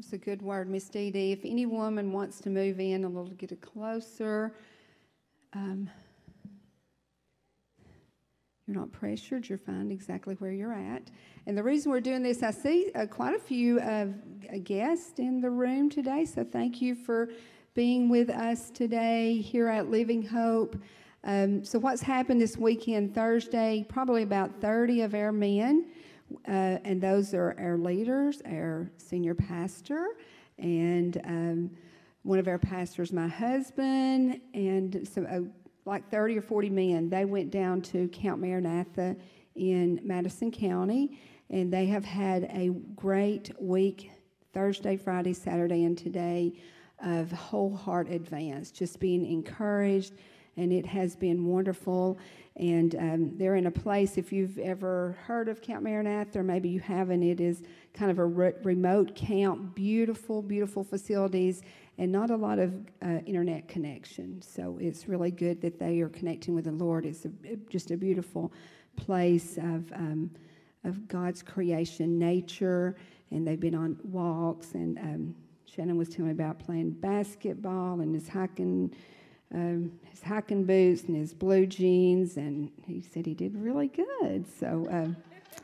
It's a good word, Miss Dee Dee. If any woman wants to move in a little, get it closer. Um, you're not pressured. You're fine exactly where you're at. And the reason we're doing this, I see uh, quite a few uh, guests in the room today. So thank you for being with us today here at Living Hope. Um, so what's happened this weekend, Thursday? Probably about 30 of our men, uh, and those are our leaders, our senior pastor, and um, one of our pastors, my husband, and some uh, like 30 or 40 men. They went down to Camp Maranatha in Madison County, and they have had a great week Thursday, Friday, Saturday, and today of whole heart advance, just being encouraged, and it has been wonderful. And um, they're in a place, if you've ever heard of Camp Maranatha, or maybe you haven't, it is kind of a re- remote camp, beautiful, beautiful facilities, and not a lot of uh, internet connection. So it's really good that they are connecting with the Lord. It's a, just a beautiful place of, um, of God's creation, nature, and they've been on walks. And um, Shannon was telling me about playing basketball and his hiking. Um, his hiking boots and his blue jeans, and he said he did really good. So uh,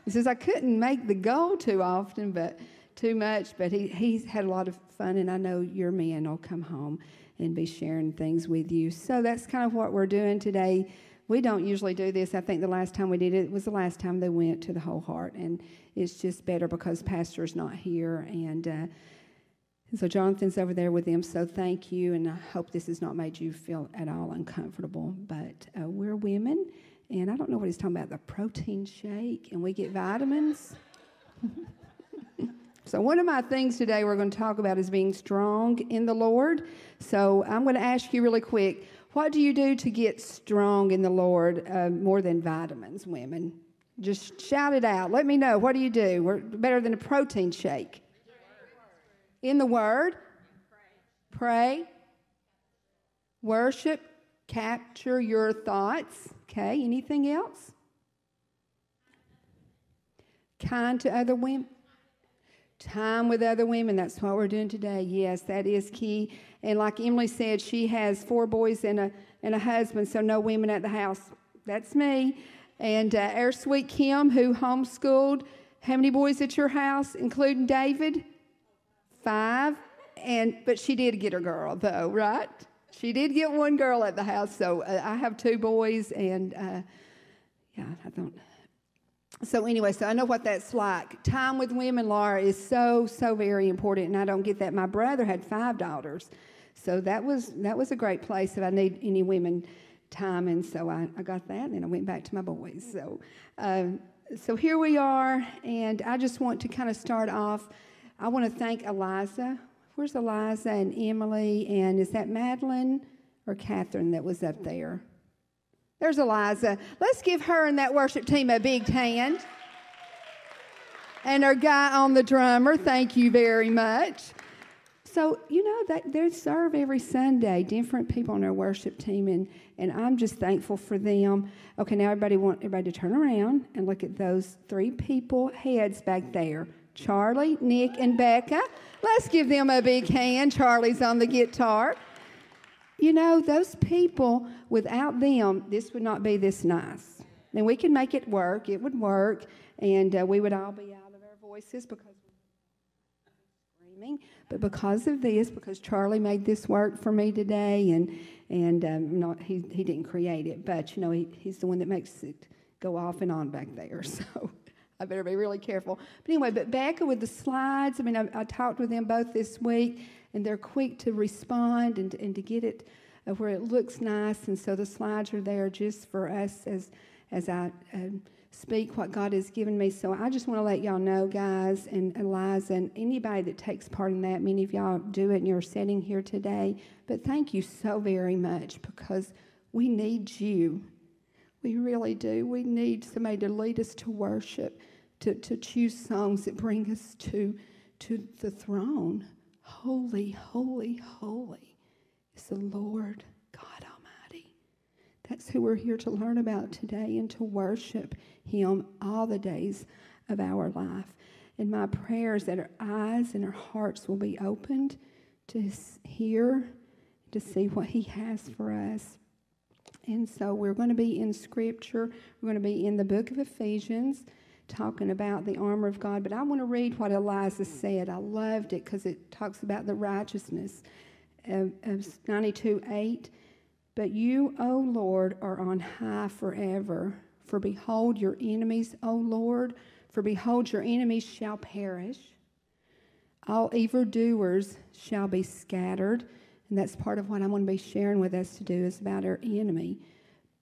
he says I couldn't make the goal too often, but too much, but he, he's had a lot of fun, and I know your man will come home and be sharing things with you. So that's kind of what we're doing today. We don't usually do this. I think the last time we did it was the last time they went to the whole heart, and it's just better because Pastor's not here, and, uh, and so Jonathan's over there with them. So thank you, and I hope this has not made you feel at all uncomfortable. But uh, we're women, and I don't know what he's talking about the protein shake, and we get vitamins. So, one of my things today we're going to talk about is being strong in the Lord. So, I'm going to ask you really quick what do you do to get strong in the Lord uh, more than vitamins, women? Just shout it out. Let me know. What do you do? We're better than a protein shake. In the Word, pray, worship, capture your thoughts. Okay, anything else? Kind to other women time with other women. That's what we're doing today. Yes, that is key. And like Emily said, she has four boys and a and a husband, so no women at the house. That's me. And uh, our sweet Kim, who homeschooled. How many boys at your house, including David? Five. And but she did get a girl though, right? She did get one girl at the house. So uh, I have two boys, and uh, yeah, I don't so anyway, so I know what that's like. Time with women, Laura, is so so very important, and I don't get that. My brother had five daughters, so that was that was a great place if I need any women time, and so I, I got that, and then I went back to my boys. So um, so here we are, and I just want to kind of start off. I want to thank Eliza. Where's Eliza and Emily, and is that Madeline or Catherine that was up there? There's Eliza. Let's give her and that worship team a big hand. And our guy on the drummer, thank you very much. So, you know, they, they serve every Sunday, different people on our worship team, and, and I'm just thankful for them. Okay, now everybody want everybody to turn around and look at those three people heads back there. Charlie, Nick, and Becca. Let's give them a big hand. Charlie's on the guitar. You know, those people, without them, this would not be this nice. And we could make it work, it would work, and uh, we would all be out of our voices because we're screaming. But because of this, because Charlie made this work for me today, and and um, not he he didn't create it, but you know he, he's the one that makes it go off and on back there. So I better be really careful. But anyway, but Becca with the slides. I mean, I, I talked with them both this week and they're quick to respond and, and to get it uh, where it looks nice. And so the slides are there just for us as, as I uh, speak what God has given me. So I just want to let y'all know, guys, and Eliza, and anybody that takes part in that. Many of y'all do it in your setting here today. But thank you so very much because we need you. We really do. We need somebody to lead us to worship, to, to choose songs that bring us to, to the throne. Holy, holy, holy is the Lord God Almighty. That's who we're here to learn about today and to worship Him all the days of our life. And my prayer is that our eyes and our hearts will be opened to hear, to see what He has for us. And so we're going to be in Scripture. We're going to be in the book of Ephesians talking about the armor of God. But I want to read what Eliza said. I loved it because it talks about the righteousness of, of 92 8. But you, O Lord, are on high forever. For behold, your enemies, O Lord, for behold, your enemies shall perish. All evildoers shall be scattered. And that's part of what I'm going to be sharing with us to do is about our enemy.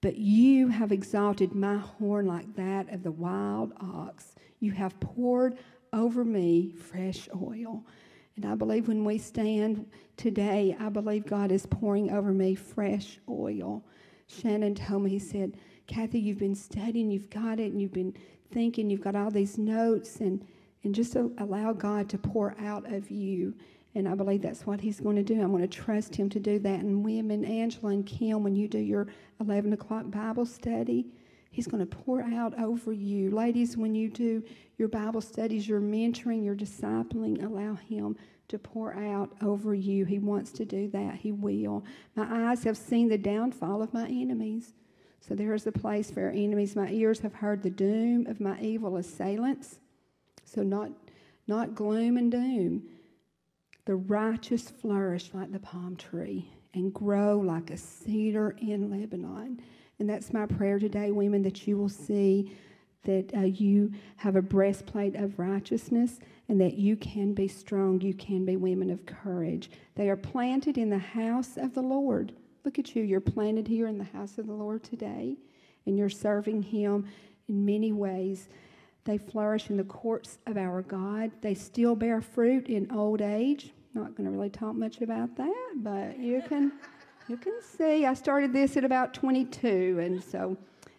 But you have exalted my horn like that of the wild ox. You have poured over me fresh oil. And I believe when we stand today, I believe God is pouring over me fresh oil. Shannon told me, he said, Kathy, you've been studying, you've got it, and you've been thinking, you've got all these notes, and, and just allow God to pour out of you. And I believe that's what he's going to do. I'm going to trust him to do that. And women, Angela and Kim, when you do your 11 o'clock Bible study, he's going to pour out over you. Ladies, when you do your Bible studies, your mentoring, your discipling, allow him to pour out over you. He wants to do that. He will. My eyes have seen the downfall of my enemies. So there is a place for our enemies. My ears have heard the doom of my evil assailants. So not, not gloom and doom the righteous flourish like the palm tree and grow like a cedar in Lebanon. And that's my prayer today, women, that you will see that uh, you have a breastplate of righteousness and that you can be strong. You can be women of courage. They are planted in the house of the Lord. Look at you. You're planted here in the house of the Lord today, and you're serving Him in many ways. They flourish in the courts of our God. They still bear fruit in old age. Not going to really talk much about that, but you can you can see I started this at about 22, and so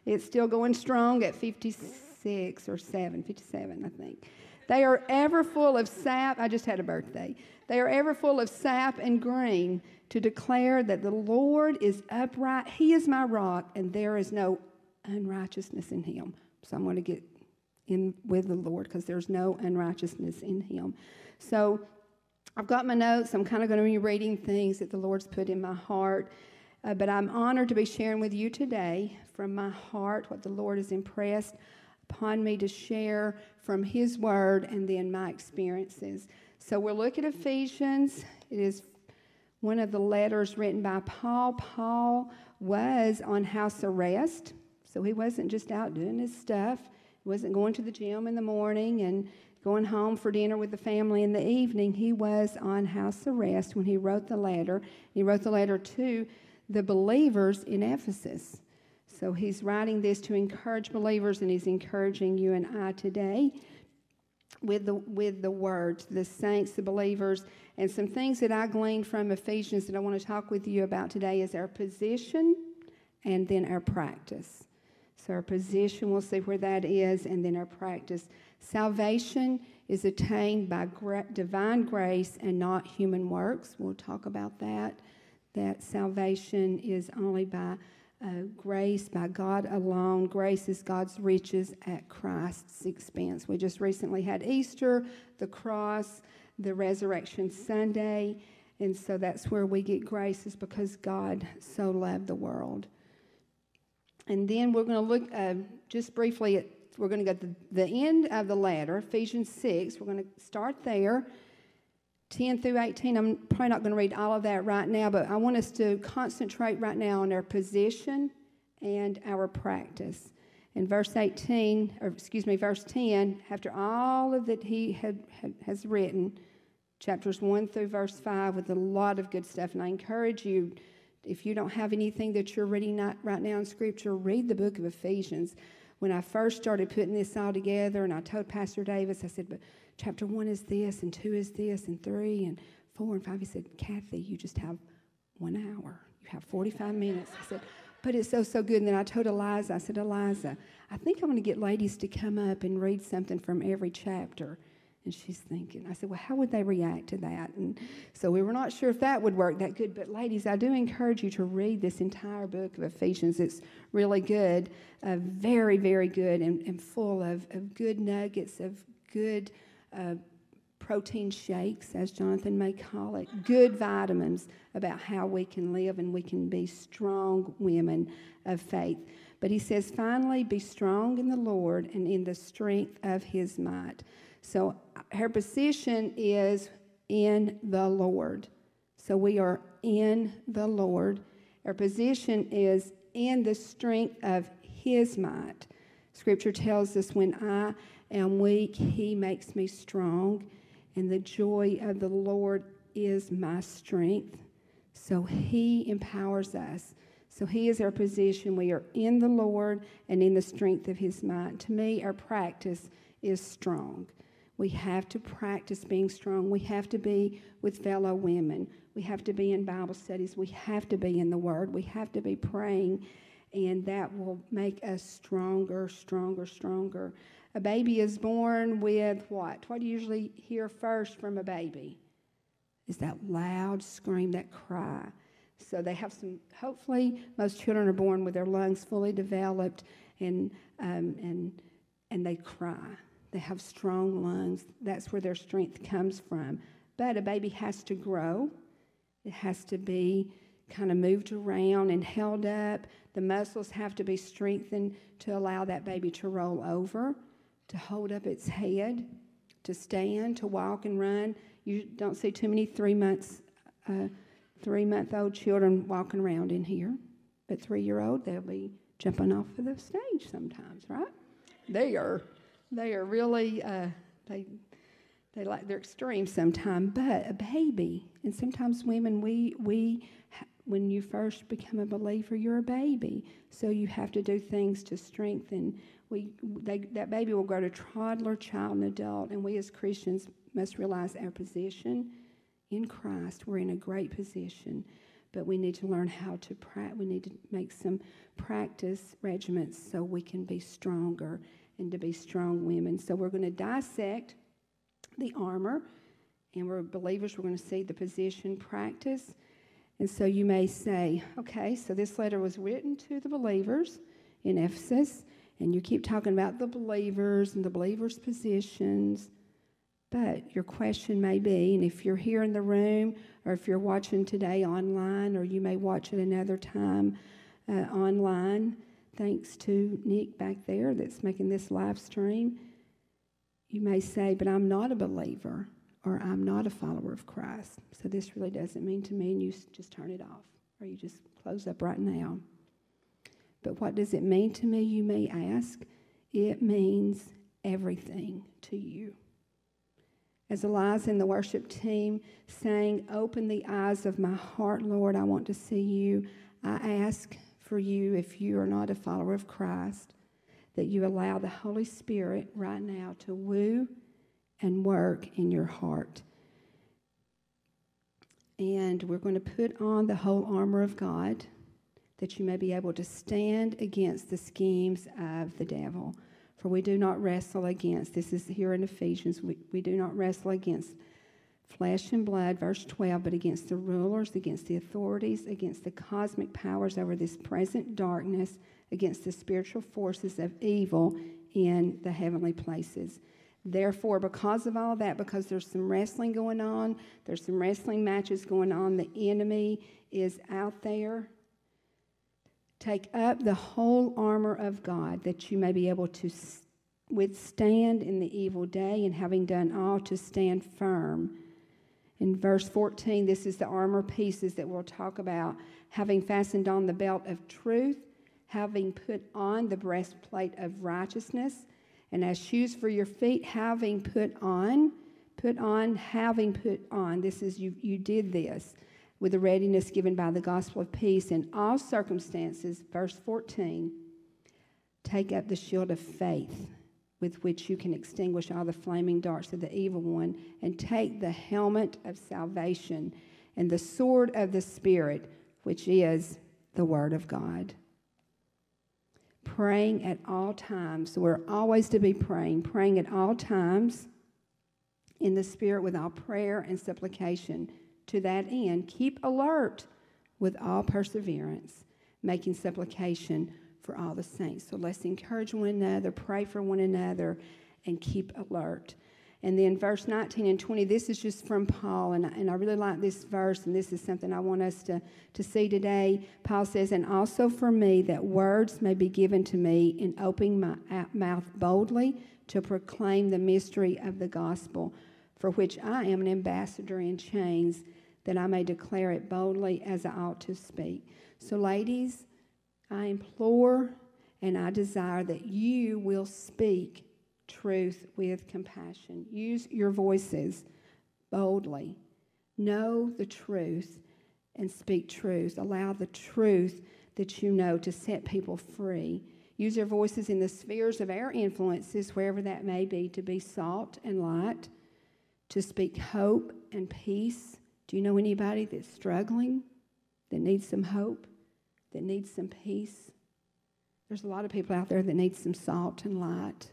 it's still going strong at 56 or 7, 57, I think. They are ever full of sap. I just had a birthday. They are ever full of sap and green to declare that the Lord is upright. He is my rock, and there is no unrighteousness in him. So I'm going to get in with the Lord because there's no unrighteousness in him. So I've got my notes. I'm kind of going to be reading things that the Lord's put in my heart. Uh, but I'm honored to be sharing with you today from my heart what the Lord has impressed upon me to share from His Word and then my experiences. So we'll look at Ephesians. It is one of the letters written by Paul. Paul was on house arrest, so he wasn't just out doing his stuff. He wasn't going to the gym in the morning and going home for dinner with the family in the evening, he was on house arrest when he wrote the letter. He wrote the letter to the believers in Ephesus. So he's writing this to encourage believers, and he's encouraging you and I today with the with the words, the saints, the believers, and some things that I gleaned from Ephesians that I want to talk with you about today is our position and then our practice. So our position, we'll see where that is, and then our practice. Salvation is attained by divine grace and not human works. We'll talk about that. That salvation is only by uh, grace, by God alone. Grace is God's riches at Christ's expense. We just recently had Easter, the cross, the resurrection Sunday. And so that's where we get grace, is because God so loved the world. And then we're going to look uh, just briefly at we're going to go to the end of the letter, Ephesians 6. We're going to start there, 10 through 18. I'm probably not going to read all of that right now, but I want us to concentrate right now on our position and our practice. In verse 18, or excuse me, verse 10, after all of that he had, had, has written, chapters 1 through verse 5, with a lot of good stuff. And I encourage you, if you don't have anything that you're reading right now in Scripture, read the book of Ephesians when I first started putting this all together, and I told Pastor Davis, I said, but chapter one is this, and two is this, and three, and four, and five. He said, Kathy, you just have one hour. You have 45 minutes. I said, but it's so, so good. And then I told Eliza, I said, Eliza, I think I'm going to get ladies to come up and read something from every chapter. And she's thinking, I said, well, how would they react to that? And so we were not sure if that would work that good. But ladies, I do encourage you to read this entire book of Ephesians. It's really good, uh, very, very good, and, and full of, of good nuggets, of good uh, protein shakes, as Jonathan may call it, good vitamins about how we can live and we can be strong women of faith. But he says, finally, be strong in the Lord and in the strength of his might. So her position is in the Lord. So we are in the Lord. Our position is in the strength of his might. Scripture tells us when I am weak, he makes me strong, and the joy of the Lord is my strength. So he empowers us. So he is our position. We are in the Lord and in the strength of his might. To me, our practice is strong. We have to practice being strong. We have to be with fellow women. We have to be in Bible studies. We have to be in the Word. We have to be praying, and that will make us stronger, stronger, stronger. A baby is born with what? What do you usually hear first from a baby? Is that loud scream, that cry. So they have some, hopefully, most children are born with their lungs fully developed and, um, and, and they cry. They have strong lungs. That's where their strength comes from. But a baby has to grow, it has to be kind of moved around and held up. The muscles have to be strengthened to allow that baby to roll over, to hold up its head, to stand, to walk and run. You don't see too many three months, uh, three month old children walking around in here, but three year old they'll be jumping off of the stage sometimes, right? They are they are really uh, they they like they're extreme sometimes. But a baby, and sometimes women, we we when you first become a believer, you're a baby, so you have to do things to strengthen. We they, that baby will grow to toddler, child, and adult, and we as Christians must realize our position in Christ. We're in a great position but we need to learn how to practice. We need to make some practice regiments so we can be stronger and to be strong women. So we're going to dissect the armor, and we're believers. We're going to see the position practice. And so you may say, okay, so this letter was written to the believers in Ephesus, and you keep talking about the believers and the believers' positions. But your question may be, and if you're here in the room, or if you're watching today online, or you may watch it another time uh, online, thanks to Nick back there that's making this live stream. You may say, but I'm not a believer or I'm not a follower of Christ. So this really doesn't mean to me, and you just turn it off or you just close up right now. But what does it mean to me, you may ask? It means everything to you. As Eliza and the worship team sang, Open the eyes of my heart, Lord, I want to see you. I ask for you if you are not a follower of Christ, that you allow the Holy Spirit right now to woo and work in your heart. And we're going to put on the whole armor of God that you may be able to stand against the schemes of the devil. For we do not wrestle against, this is here in Ephesians, we, we do not wrestle against flesh and blood, verse 12, but against the rulers, against the authorities, against the cosmic powers over this present darkness, against the spiritual forces of evil in the heavenly places. Therefore, because of all that, because there's some wrestling going on, there's some wrestling matches going on, the enemy is out there. Take up the whole armor of God that you may be able to withstand in the evil day, and having done all, to stand firm. In verse 14, this is the armor pieces that we'll talk about. Having fastened on the belt of truth, having put on the breastplate of righteousness, and as shoes for your feet, having put on, put on, having put on. This is you, you did this with the readiness given by the gospel of peace in all circumstances. Verse 14, take up the shield of faith with which you can extinguish all the flaming darts of the evil one, and take the helmet of salvation and the sword of the Spirit, which is the Word of God. Praying at all times. We're always to be praying, praying at all times in the Spirit with all prayer and supplication. To that end, keep alert with all perseverance, making supplication for all the saints. So let's encourage one another, pray for one another, and keep alert. And then verse 19 and 20, this is just from Paul, and I, and I really like this verse, and this is something I want us to, to see today. Paul says, And also for me, that words may be given to me in opening my mouth boldly to proclaim the mystery of the gospel, for which I am an ambassador in chains, that I may declare it boldly as I ought to speak. So, ladies, I implore and I desire that you will speak truth with compassion. Use your voices boldly. Know the truth and speak truth. Allow the truth that you know to set people free. Use your voices in the spheres of our influences, wherever that may be, to be salt and light, to speak hope and peace. Do you know anybody that's struggling, that needs some hope, that needs some peace? There's a lot of people out there that need some salt and light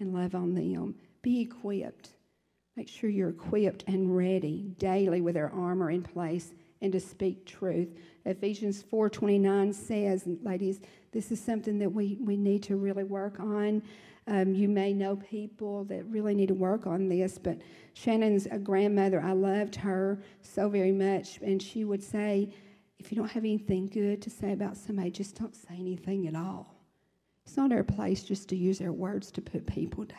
and love on them. Be equipped. Make sure you're equipped and ready daily with our armor in place and to speak truth. Ephesians 4:29 says, ladies, this is something that we, we need to really work on. Um, you may know people that really need to work on this, but Shannon's a grandmother. I loved her so very much, and she would say, if you don't have anything good to say about somebody, just don't say anything at all. It's not our place just to use our words to put people down.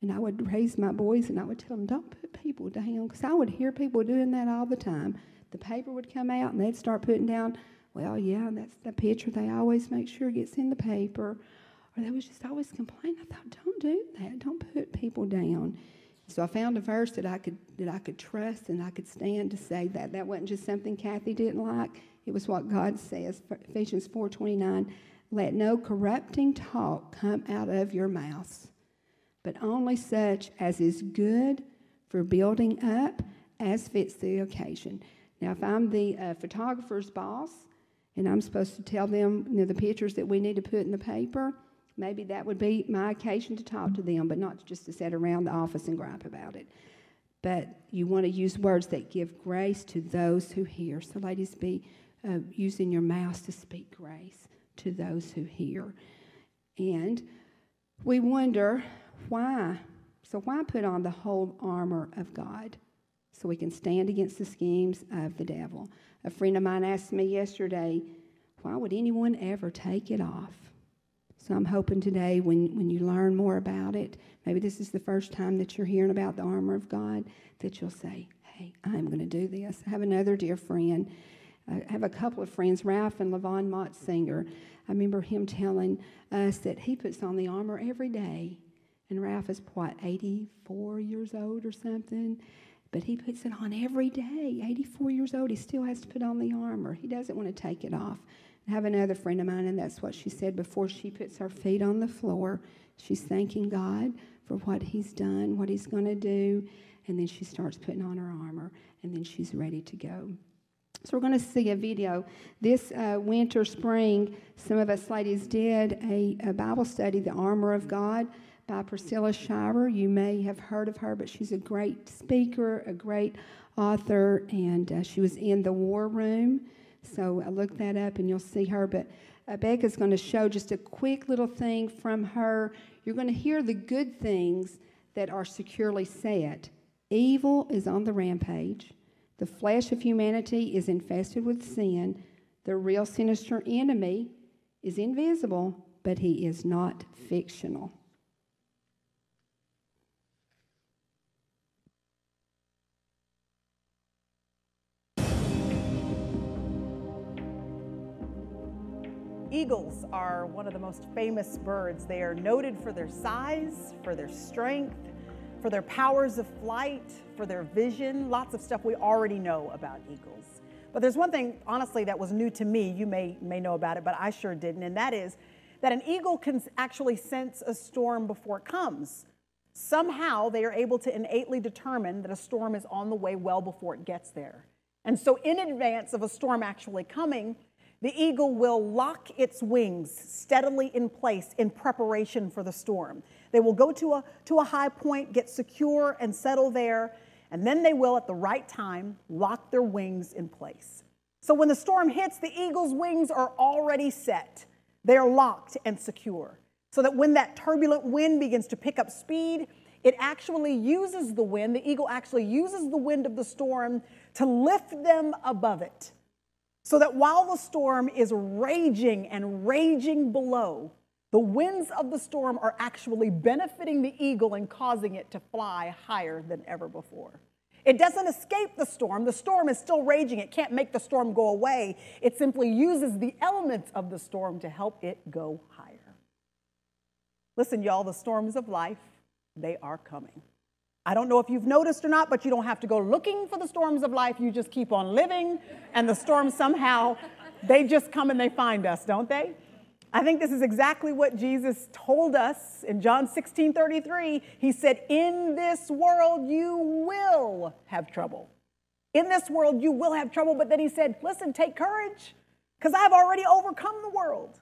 And I would raise my boys and I would tell them, don't put people down, because I would hear people doing that all the time. The paper would come out and they'd start putting down, well, yeah, that's the picture they always make sure gets in the paper. Or they would just always complain. I thought, don't do that. Don't put people down. So I found a verse that I could that I could trust and I could stand to say that. That wasn't just something Kathy didn't like. It was what God says. Ephesians 4:29. Let no corrupting talk come out of your mouths, but only such as is good for building up as fits the occasion. Now, if I'm the uh, photographer's boss and I'm supposed to tell them you know, the pictures that we need to put in the paper, maybe that would be my occasion to talk to them, but not just to sit around the office and gripe about it. But you want to use words that give grace to those who hear. So, ladies, be uh, using your mouth to speak grace to those who hear. And we wonder why. So, why put on the whole armor of God? So we can stand against the schemes of the devil. A friend of mine asked me yesterday, why would anyone ever take it off? So I'm hoping today when, when you learn more about it, maybe this is the first time that you're hearing about the armor of God, that you'll say, hey, I'm going to do this. I have another dear friend uh, I have a couple of friends, Ralph and Levon Motzinger. I remember him telling us that he puts on the armor every day. And Ralph is, what, 84 years old or something? But he puts it on every day. 84 years old, he still has to put on the armor. He doesn't want to take it off. I have another friend of mine, and that's what she said before she puts her feet on the floor. She's thanking God for what He's done, what He's going to do, and then she starts putting on her armor, and then she's ready to go. So we're going to see a video. This uh, winter, spring, some of us ladies did a, a, Bible study, The Armor of God, by Priscilla Shirer. You may have heard of her, but she's a great speaker, a great author, and uh, she was in the War Room. So I looked that up, and you'll see her. But uh, Becca's going to show just a quick little thing from her. You're going to hear the good things that are securely set. Evil is on the rampage. The flesh of humanity is infested with sin. The real sinister enemy is invisible, but he is not fictional. Eagles are one of the most famous birds. They are noted for their size, for their strength, for their powers of flight, for their vision, lots of stuff we already know about eagles. But there's one thing, honestly, that was new to me. You may, may know about it, but I sure didn't, and that is that an eagle can actually sense a storm before it comes. Somehow they are able to innately determine that a storm is on the way well before it gets there. And so, in advance of a storm actually coming, the eagle will lock its wings steadily in place in preparation for the storm. They will go to a, to a high point, get secure, and settle there, and then they will, at the right time, lock their wings in place. So when the storm hits, the eagle's wings are already set. They are locked and secure. So that when that turbulent wind begins to pick up speed, it actually uses the wind, the eagle actually uses the wind of the storm to lift them above it. So that while the storm is raging and raging below, the winds of the storm are actually benefiting the eagle and causing it to fly higher than ever before. It doesn't escape the storm. The storm is still raging. It can't make the storm go away. It simply uses the elements of the storm to help it go higher. Listen, y'all, the storms of life, they are coming. I don't know if you've noticed or not, but you don't have to go looking for the storms of life. You just keep on living, and the storms somehow, they just come and they find us, don't they? I think this is exactly what Jesus told us in John 16 33. He said, In this world you will have trouble. In this world you will have trouble. But then he said, Listen, take courage, because I've already overcome the world.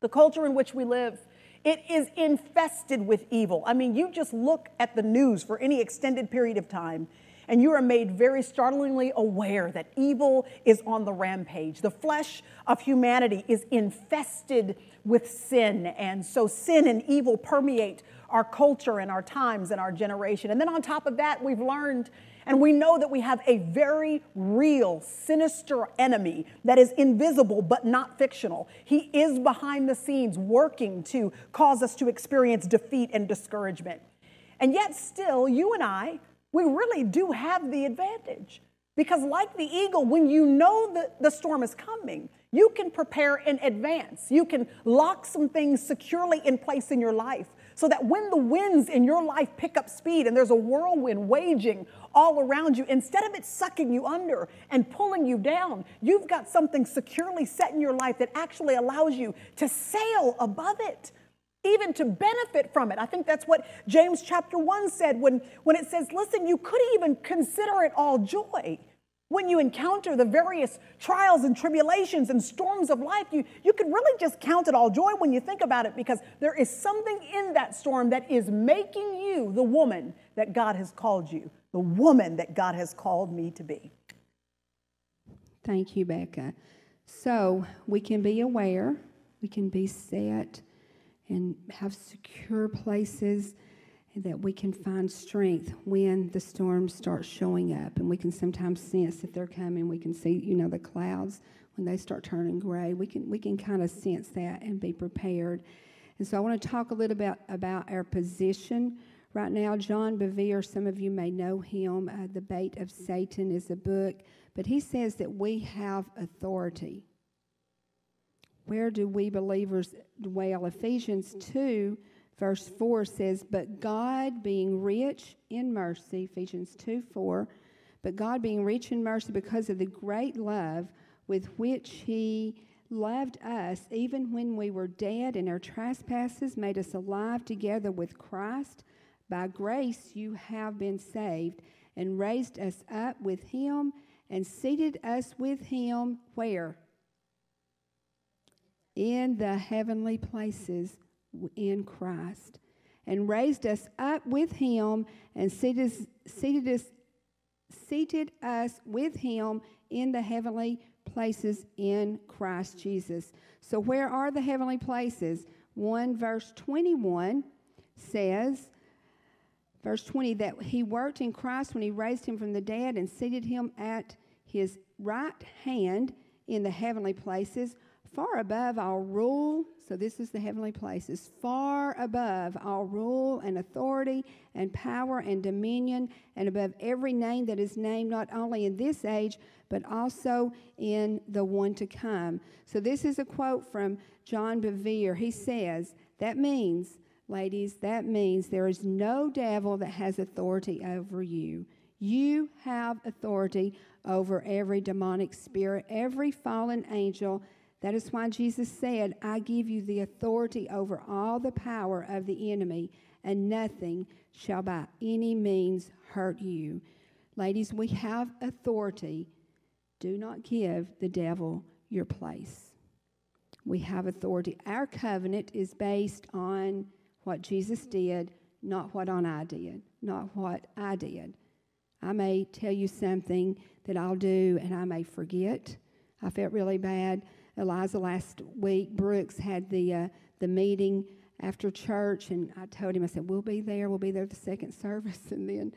The culture in which we live, it is infested with evil. I mean, you just look at the news for any extended period of time, and you are made very startlingly aware that evil is on the rampage. The flesh of humanity is infested with sin, and so sin and evil permeate our culture and our times and our generation. And then on top of that, we've learned and we know that we have a very real, sinister enemy that is invisible but not fictional. He is behind the scenes working to cause us to experience defeat and discouragement. And yet, still, you and I, we really do have the advantage. Because, like the eagle, when you know that the storm is coming, you can prepare in advance. You can lock some things securely in place in your life so that when the winds in your life pick up speed and there's a whirlwind waging all around you, instead of it sucking you under and pulling you down, you've got something securely set in your life that actually allows you to sail above it even to benefit from it. I think that's what James chapter 1 said when, when it says, listen, you could even consider it all joy. When you encounter the various trials and tribulations and storms of life, you, you could really just count it all joy when you think about it because there is something in that storm that is making you the woman that God has called you, the woman that God has called me to be. Thank you, Becca. So we can be aware, we can be set, and have secure places that we can find strength when the storms start showing up. And we can sometimes sense that they're coming. We can see you know the clouds when they start turning gray. We can we can kind of sense that and be prepared. And so i want to talk a little bit about our position right now. John bevere some of you may know him. Uh, the bait of satan is a book but he says that we have authority. Where do we believers dwell? Ephesians 2 Verse 4 says, But God being rich in mercy, Ephesians 2 4, but God being rich in mercy because of the great love with which He loved us, even when we were dead in our trespasses, made us alive together with Christ. By grace you have been saved, and raised us up with Him, and seated us with Him where? In the heavenly places in Christ and raised us up with him and seated, seated, us, seated us with him in the heavenly places in Christ Jesus. So, where are the heavenly places? 1 verse 21 says, verse 20, that he worked in Christ when he raised him from the dead and seated him at his right hand in the heavenly places far above our rule. So, this is the heavenly places, far above our rule and authority and power and dominion, and above every name that is named, not only in this age, but also in the one to come. So, this is a quote from John Bevere. He says, That means, ladies, that means there is no devil that has authority over you. You have authority over every demonic spirit, every fallen angel that is why Jesus said, I give you the authority over all the power of the enemy, and nothing shall by any means hurt you. Ladies, we have authority. Do not give the devil your place. We have authority. Our covenant is based on what Jesus did, not what on I did, not what I did. I may tell you something that I'll do and I may forget. I felt really bad Eliza last week. Brooks had the uh, the meeting after church, and I told him, I said, We'll be there. We'll be there the second service. And then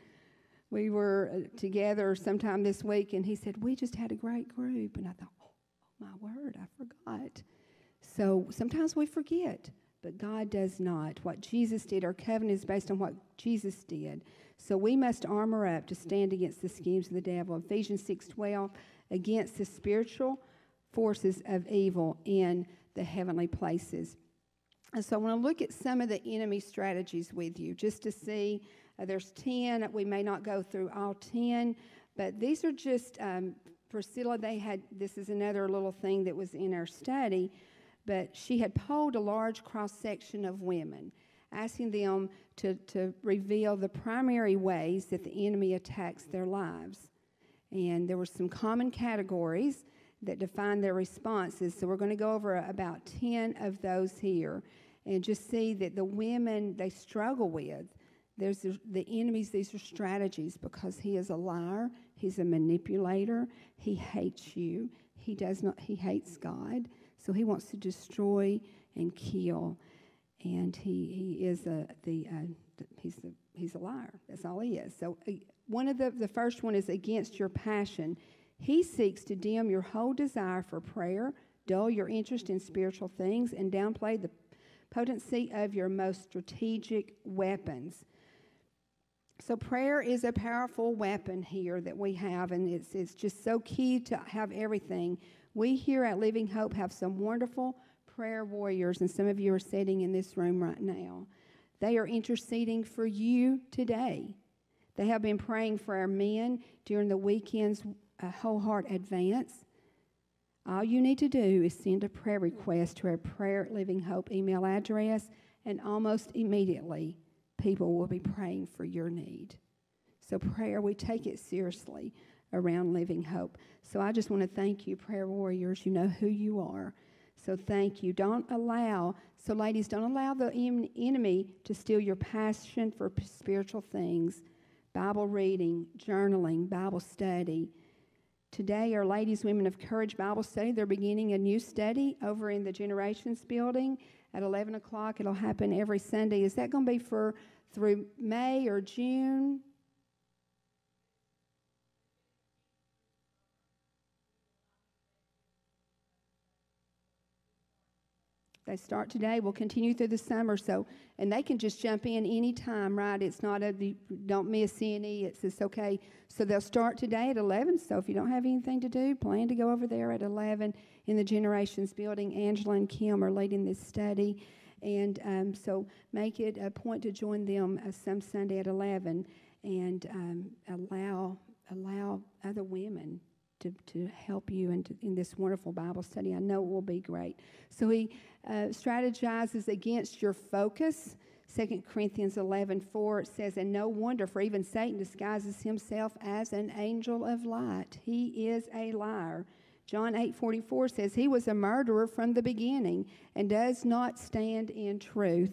we were uh, together sometime this week, and he said, We just had a great group. And I thought, Oh, my word, I forgot. So sometimes we forget, but God does not. What Jesus did, our covenant is based on what Jesus did. So we must armor up to stand against the schemes of the devil. Ephesians 6:12 against the spiritual forces of evil in the heavenly places. And so I want to look at some of the enemy strategies with you just to see. Uh, there's 10. We may not go through all 10, but these are just, um, Priscilla, they had, this is another little thing that was in our study, but she had polled a large cross section of women, asking them to, to reveal the primary ways that the enemy attacks their lives. And there were some common categories that define their responses. So we're going to go over about 10 of those here and just see that the women they struggle with. There's the, the enemies, these are strategies because he is a liar, he's a manipulator, he hates you, he does not he hates God, so he wants to destroy and kill. And he, he is a the uh, he's a, he's a liar. That's all he is. So uh, one of the the first one is against your passion. He seeks to dim your whole desire for prayer, dull your interest in spiritual things, and downplay the potency of your most strategic weapons. So, prayer is a powerful weapon here that we have, and it's, it's just so key to have everything. We here at Living Hope have some wonderful prayer warriors, and some of you are sitting in this room right now. They are interceding for you today. They have been praying for our men during the weekend's uh, whole heart advance. All you need to do is send a prayer request to our Prayer at Living Hope email address, and almost immediately, people will be praying for your need. So, prayer, we take it seriously around Living Hope. So, I just want to thank you, prayer warriors. You know who you are. So, thank you. Don't allow, so, ladies, don't allow the enemy to steal your passion for spiritual things Bible reading, journaling, Bible study Today, our Ladies, Women of Courage Bible Study, they're beginning a new study over in the Generations Building at 11 o'clock. It'll happen every Sunday. Is that going to be for through May or June? They start today. We'll continue through the summer. So, and they can just jump in anytime, right? It's not a don't miss any. It's just okay. So they'll start today at 11. So if you don't have anything to do, plan to go over there at 11 in the Generations Building. Angela and Kim are leading this study. And um, so make it a point to join them uh, some Sunday at 11 and um, allow, allow other women to, to help you in, in this wonderful Bible study. I know it will be great. So he uh, strategizes against your focus. 2 Corinthians 11 4 it says, And no wonder, for even Satan disguises himself as an angel of light. He is a liar. John 8 44 says, He was a murderer from the beginning and does not stand in truth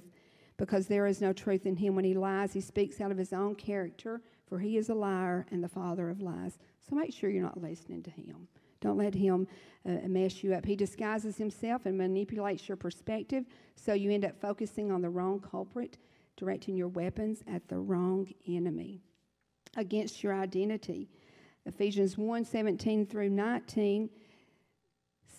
because there is no truth in him. When he lies, he speaks out of his own character, for he is a liar and the father of lies. So make sure you're not listening to him. Don't let him uh, mess you up. He disguises himself and manipulates your perspective, so you end up focusing on the wrong culprit, directing your weapons at the wrong enemy. Against your identity. Ephesians 1 17 through 19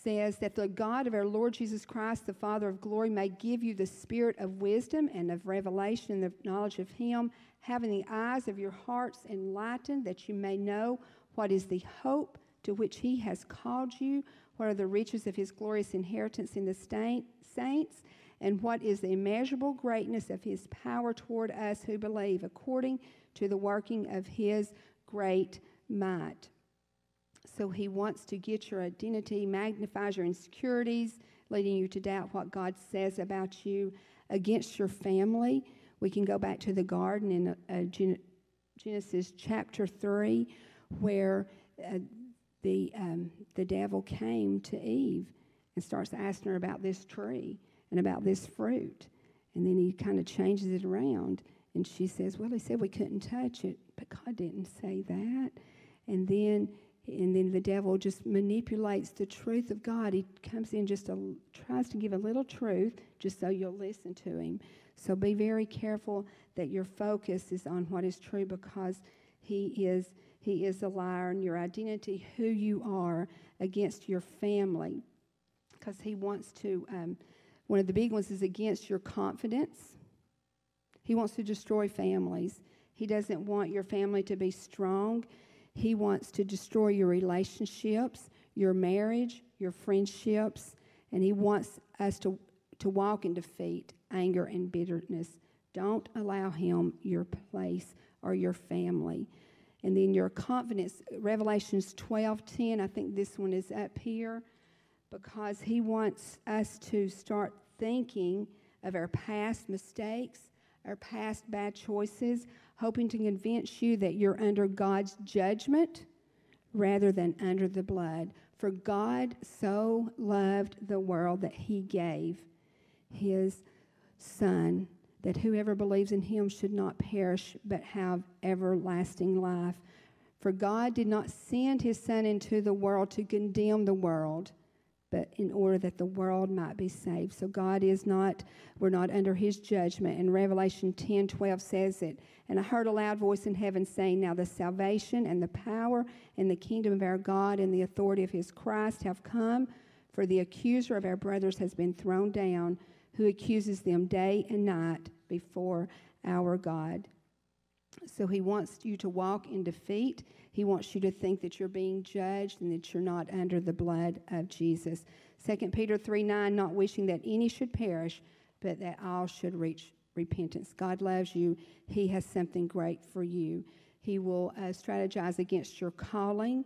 says that the God of our Lord Jesus Christ, the Father of glory, may give you the spirit of wisdom and of revelation and the knowledge of Him, having the eyes of your hearts enlightened, that you may know what is the hope to which he has called you? What are the riches of his glorious inheritance in the saints? And what is the immeasurable greatness of his power toward us who believe, according to the working of his great might? So he wants to get your identity, magnifies your insecurities, leading you to doubt what God says about you against your family. We can go back to the garden in uh, Genesis chapter 3 where uh, the, um, the devil came to Eve and starts asking her about this tree and about this fruit. And then he kind of changes it around. And she says, Well, he said we couldn't touch it, but God didn't say that. And then and then the devil just manipulates the truth of God. He comes in just a, tries to give a little truth just so you'll listen to him. So be very careful that your focus is on what is true because he is he is a liar and your identity, who you are against your family, because he wants to. Um, one of the big ones is against your confidence. He wants to destroy families. He doesn't want your family to be strong. He wants to destroy your relationships, your marriage, your friendships, and he wants us to, to walk in defeat, anger, and bitterness. Don't allow him your place or your family. And then your confidence, Revelations 12 10, I think this one is up here because he wants us to start thinking of our past mistakes, our past bad choices, hoping to convince you that you're under God's judgment rather than under the blood. For God so loved the world that he gave his Son, that whoever believes in him should not perish but have everlasting life. For God did not send his Son into the world to condemn the world but in order that the world might be saved. So God is not, we're not under his judgment. And Revelation 10 12 says it. And I heard a loud voice in heaven saying, Now the salvation and the power and the kingdom of our God and the authority of his Christ have come, for the accuser of our brothers has been thrown down, who accuses them day and night before our God. So he wants you to walk in defeat. He wants you to think that you're being judged and that you're not under the blood of Jesus. 2 Peter 3 9, not wishing that any should perish, but that all should reach repentance. God loves you. He has something great for you. He will uh, strategize against your calling,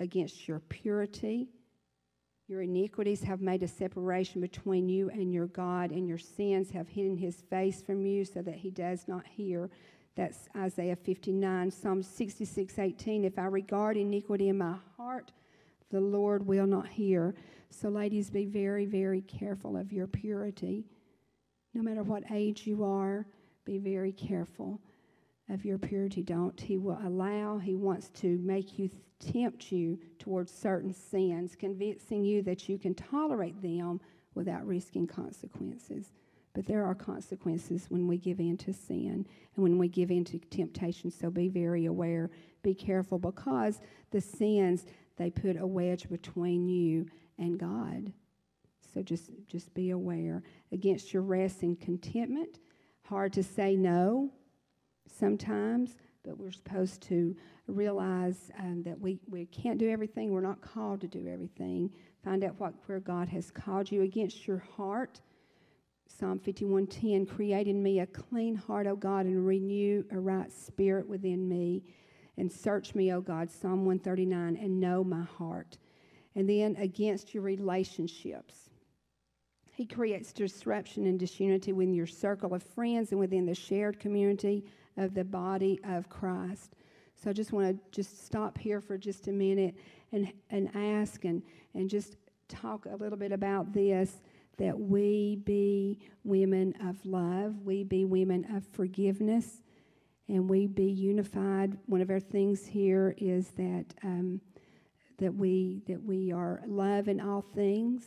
against your purity. Your iniquities have made a separation between you and your God, and your sins have hidden his face from you so that he does not hear. That's Isaiah 59, Psalm 66, 18. If I regard iniquity in my heart, the Lord will not hear. So, ladies, be very, very careful of your purity. No matter what age you are, be very careful of your purity. Don't. He will allow, he wants to make you, tempt you towards certain sins, convincing you that you can tolerate them without risking consequences. But there are consequences when we give in to sin and when we give in to temptation. So be very aware, be careful, because the sins, they put a wedge between you and God. So just, just be aware. Against your rest and contentment, hard to say no sometimes, but we're supposed to realize um, that we, we can't do everything. We're not called to do everything. Find out what, where God has called you. Against your heart, Psalm 51:10, create in me a clean heart, O God, and renew a right spirit within me. And search me, O God, Psalm 139, and know my heart. And then against your relationships. He creates disruption and disunity within your circle of friends and within the shared community of the body of Christ. So I just want to just stop here for just a minute and, and ask and, and just talk a little bit about this that we be women of love, we be women of forgiveness, and we be unified. One of our things here is that um, that we that we are love in all things,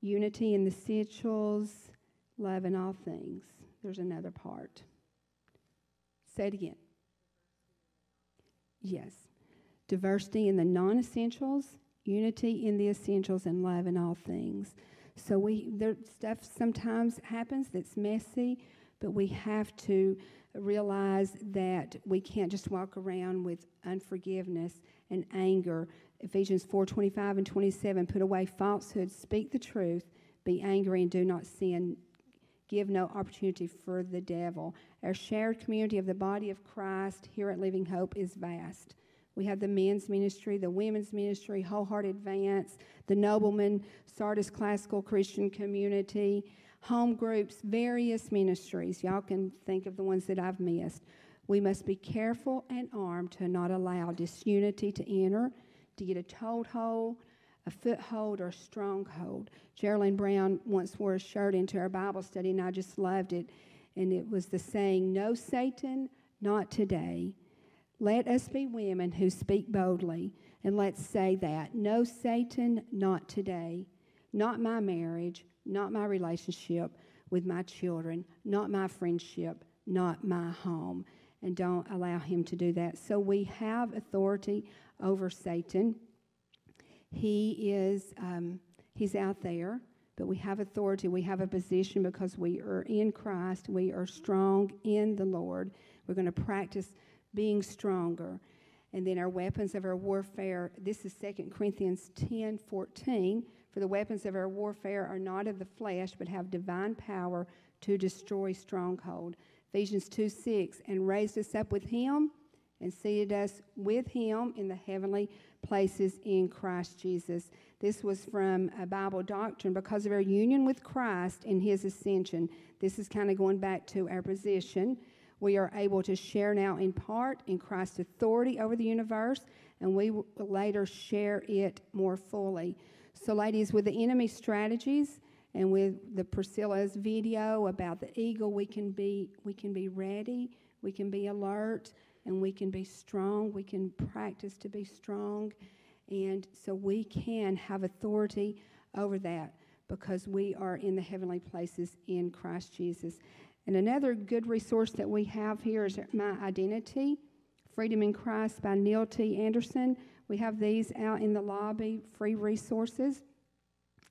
unity in the essentials, love in all things. There's another part. Say it again. Yes. Diversity in the non essentials, unity in the essentials, and love in all things. So we there stuff sometimes happens that's messy, but we have to realize that we can't just walk around with unforgiveness and anger. Ephesians 4:25 and 27 put away falsehood, speak the truth, be angry and do not sin. Give no opportunity for the devil. Our shared community of the body of Christ here at Living Hope is vast. We have the men's ministry, the women's ministry, Wholehearted Advance, the Nobleman, Sardis Classical Christian Community, home groups, various ministries. Y'all can think of the ones that I've missed. We must be careful and armed to not allow disunity to enter, to get a toehold, a foothold, or stronghold. Geraldine Brown once wore a shirt into our Bible study, and I just loved it. And it was the saying, No, Satan, not today. Let us be women who speak boldly, and let's say that. No, Satan, not today. Not my marriage, not my relationship with my children, not my friendship, not my home. And don't allow him to do that. So we have authority over Satan. He is, um, he's out there, but we have authority. We have a position because we are in Christ. We are strong in the Lord. We're going to practice being stronger. And then our weapons of our warfare, this is 2 Corinthians 10 14. For the weapons of our warfare are not of the flesh, but have divine power to destroy stronghold. Ephesians 2 6. And raised us up with him and seated us with him in the heavenly places in Christ Jesus. This was from a Bible doctrine because of our union with Christ in his ascension. This is kind of going back to our position we are able to share now in part in Christ's authority over the universe, and we will later share it more fully. So, ladies, with the enemy strategies and with the Priscilla's video about the eagle, we can be we can be ready, we can be alert, and we can be strong. We can practice to be strong, and so we can have authority over that because we are in the heavenly places in Christ Jesus. And another good resource that we have here is My Identity Freedom in Christ by Neil T. Anderson. We have these out in the lobby, free resources.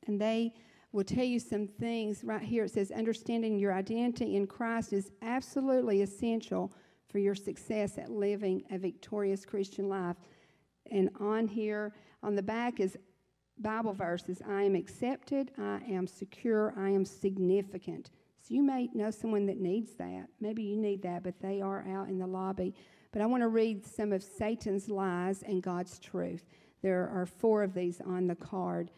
And they will tell you some things right here. It says, Understanding your identity in Christ is absolutely essential for your success at living a victorious Christian life. And on here, on the back, is Bible verses I am accepted, I am secure, I am significant. So you may know someone that needs that. Maybe you need that, but they are out in the lobby. But I want to read some of Satan's lies and God's truth. There are four of these on the card.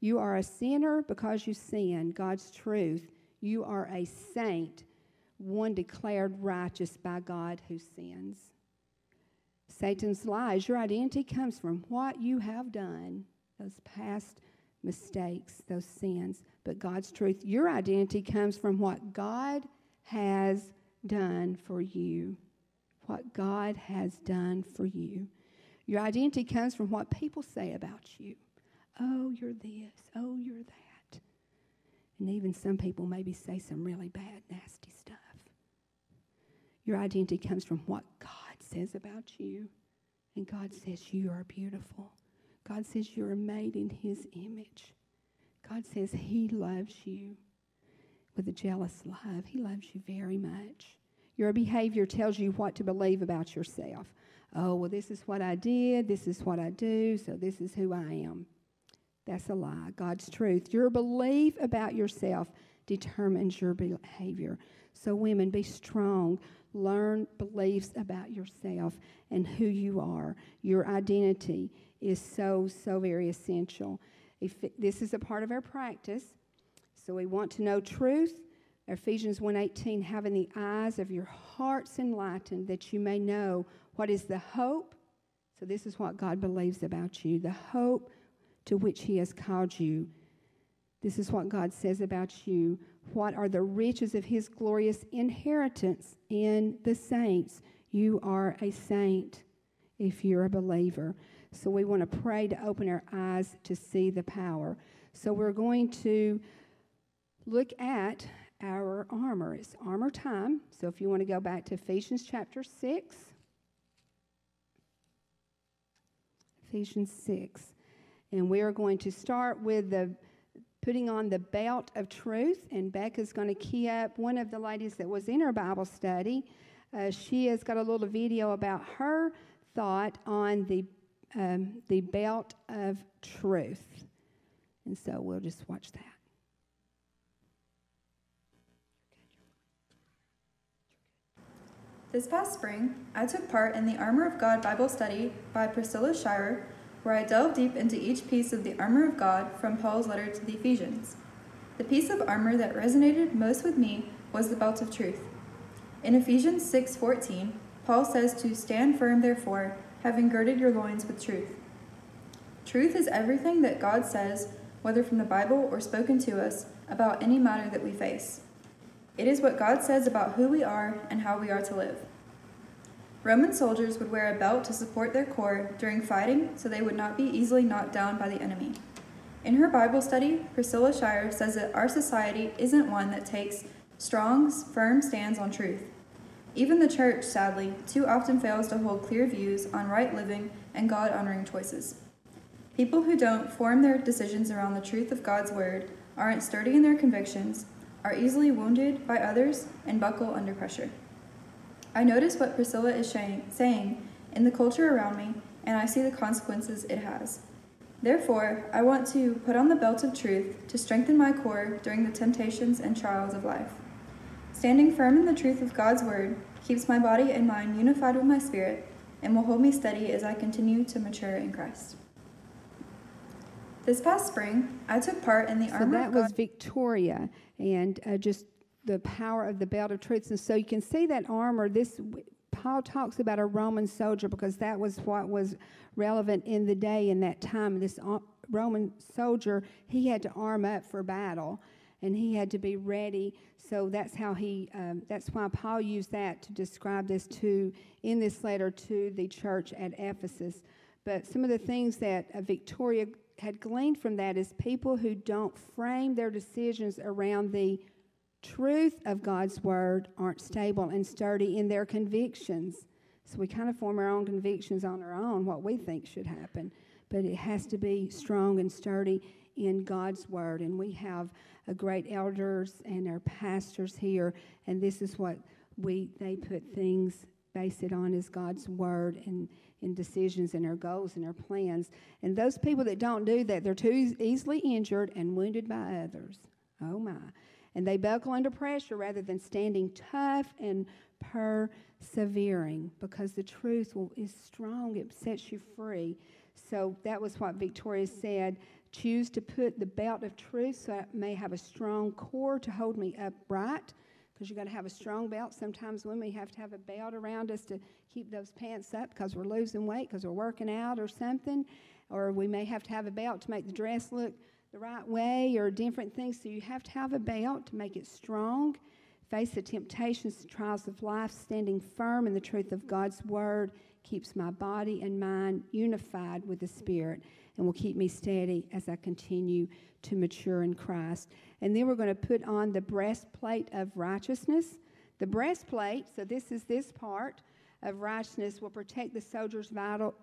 You are a sinner because you sin, God's truth. You are a saint, one declared righteous by God who sins. Satan's lies. Your identity comes from what you have done, those past mistakes, those sins but God's truth. Your identity comes from what God has done for you. What God has done for you. Your identity comes from what people say about you. Oh, you're this. Oh, you're that. And even some people maybe say some really bad, nasty stuff. Your identity comes from what God says about you. And God says you are beautiful. God says you are made in His image. God says He loves you with a jealous love. He loves you very much. Your behavior tells you what to believe about yourself. Oh, well, this is what I did, this is what I do, so this is who I am. That's a lie. God's truth. Your belief about yourself determines your behavior. So, women, be strong. Learn beliefs about yourself and who you are. Your identity is so, so very essential. If this is a part of our practice, so we want to know truth. Ephesians 1:18 having the eyes of your hearts enlightened that you may know what is the hope. So this is what God believes about you, the hope to which he has called you. This is what God says about you. What are the riches of his glorious inheritance in the saints? You are a saint if you're a believer. So we want to pray to open our eyes to see the power. So we're going to look at our armor. It's armor time. So if you want to go back to Ephesians chapter 6, Ephesians 6. And we are going to start with the putting on the belt of truth. And Becca's going to key up one of the ladies that was in our Bible study. Uh, she has got a little video about her thought on the um, the belt of truth. And so we'll just watch that. This past spring, I took part in the Armor of God Bible study by Priscilla Shirer, where I delved deep into each piece of the armor of God from Paul's letter to the Ephesians. The piece of armor that resonated most with me was the belt of truth. In Ephesians 6:14, Paul says to stand firm therefore, having girded your loins with truth. Truth is everything that God says, whether from the Bible or spoken to us, about any matter that we face. It is what God says about who we are and how we are to live. Roman soldiers would wear a belt to support their core during fighting so they would not be easily knocked down by the enemy. In her Bible study, Priscilla Shirer says that our society isn't one that takes strong, firm stands on truth. Even the church, sadly, too often fails to hold clear views on right living and God honoring choices. People who don't form their decisions around the truth of God's word, aren't sturdy in their convictions, are easily wounded by others, and buckle under pressure. I notice what Priscilla is saying in the culture around me, and I see the consequences it has. Therefore, I want to put on the belt of truth to strengthen my core during the temptations and trials of life. Standing firm in the truth of God's word keeps my body and mind unified with my spirit and will hold me steady as I continue to mature in Christ. This past spring, I took part in the so Armor that was Victoria, and uh, just the power of the belt of truth. And so you can see that armor. This Paul talks about a Roman soldier because that was what was relevant in the day in that time. This Roman soldier, he had to arm up for battle, and he had to be ready. So that's how he. Um, that's why Paul used that to describe this to in this letter to the church at Ephesus. But some of the things that uh, Victoria had gleaned from that is people who don't frame their decisions around the truth of God's word aren't stable and sturdy in their convictions. So we kind of form our own convictions on our own, what we think should happen. But it has to be strong and sturdy in God's word. And we have a great elders and our pastors here, and this is what we they put things base it on is God's word and in decisions and our goals and our plans. And those people that don't do that, they're too easily injured and wounded by others. Oh my. And they buckle under pressure rather than standing tough and persevering because the truth will, is strong. It sets you free. So that was what Victoria said. Choose to put the belt of truth so I may have a strong core to hold me upright because you've got to have a strong belt. Sometimes women have to have a belt around us to keep those pants up because we're losing weight because we're working out or something. Or we may have to have a belt to make the dress look the right way or different things. So you have to have a belt to make it strong. Face the temptations, the trials of life, standing firm in the truth of God's word keeps my body and mind unified with the Spirit and will keep me steady as I continue to mature in Christ. And then we're going to put on the breastplate of righteousness. The breastplate, so this is this part of righteousness, will protect the soldier's vital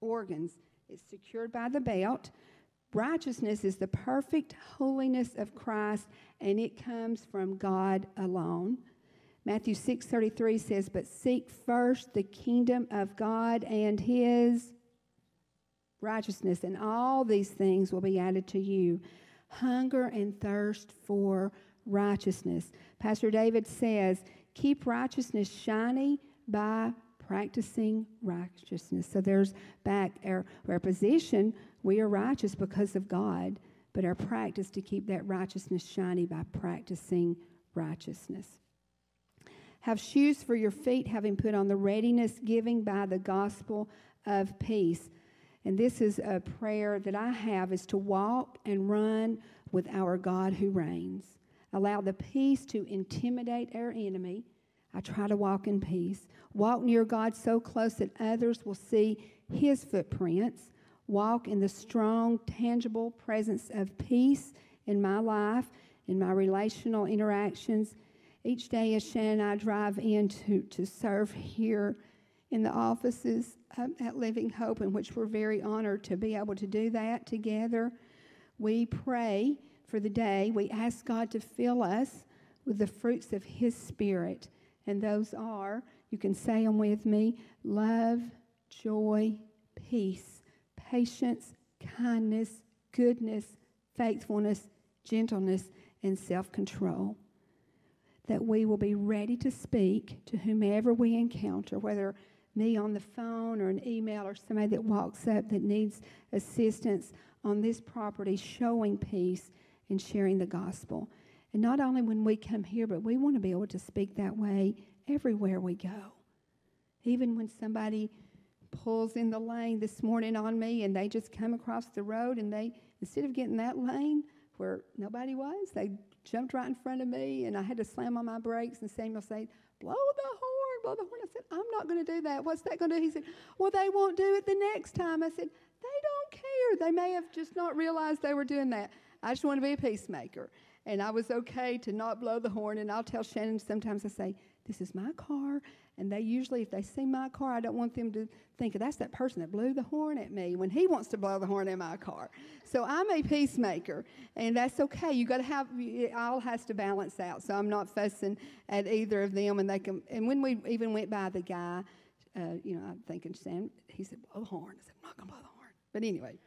organs. It's secured by the belt. Righteousness is the perfect holiness of Christ, and it comes from God alone. Matthew 6:33 says, "But seek first the kingdom of God and his righteousness, and all these things will be added to you. Hunger and thirst for righteousness." Pastor David says, "Keep righteousness shiny by practicing righteousness." So there's back our, our position we are righteous because of God, but our practice to keep that righteousness shiny by practicing righteousness. Have shoes for your feet, having put on the readiness giving by the gospel of peace. And this is a prayer that I have is to walk and run with our God who reigns. Allow the peace to intimidate our enemy. I try to walk in peace. Walk near God so close that others will see his footprints walk in the strong, tangible presence of peace in my life, in my relational interactions. Each day, as Shannon and I drive in to, to serve here in the offices um, at Living Hope, in which we're very honored to be able to do that together, we pray for the day. We ask God to fill us with the fruits of His Spirit. And those are, you can say them with me love, joy, peace patience, kindness, goodness, faithfulness, gentleness, and self control. That we will be ready to speak to whomever we encounter, whether me on the phone or an email or somebody that walks up that needs assistance on this property, showing peace and sharing the gospel. And not only when we come here, but we want to be able to speak that way everywhere we go. Even when somebody pulls in the lane this morning on me and they just come across the road and they, instead of getting that lane where nobody was, they jumped right in front of me and I had to slam on my brakes and Samuel said, blow the horn, blow the horn. I said, I'm not going to do that. What's that going to do? He said, Well, they won't do it the next time. I said, They don't care. They may have just not realized they were doing that. I just want to be a peacemaker. And I was okay to not blow the horn. And I'll tell Shannon sometimes I say, This is my car. And they usually, if they see my car, I don't want them to think that's that person that blew the horn at me when he wants to blow the horn in my car. So I'm a peacemaker, and that's okay. You got to have it all has to balance out. So I'm not fussing at either of them, and they can. And when we even went by the guy, uh, you know, I'm thinking, Sam, he said, blow the horn. I said, I'm not gonna blow the horn. But anyway.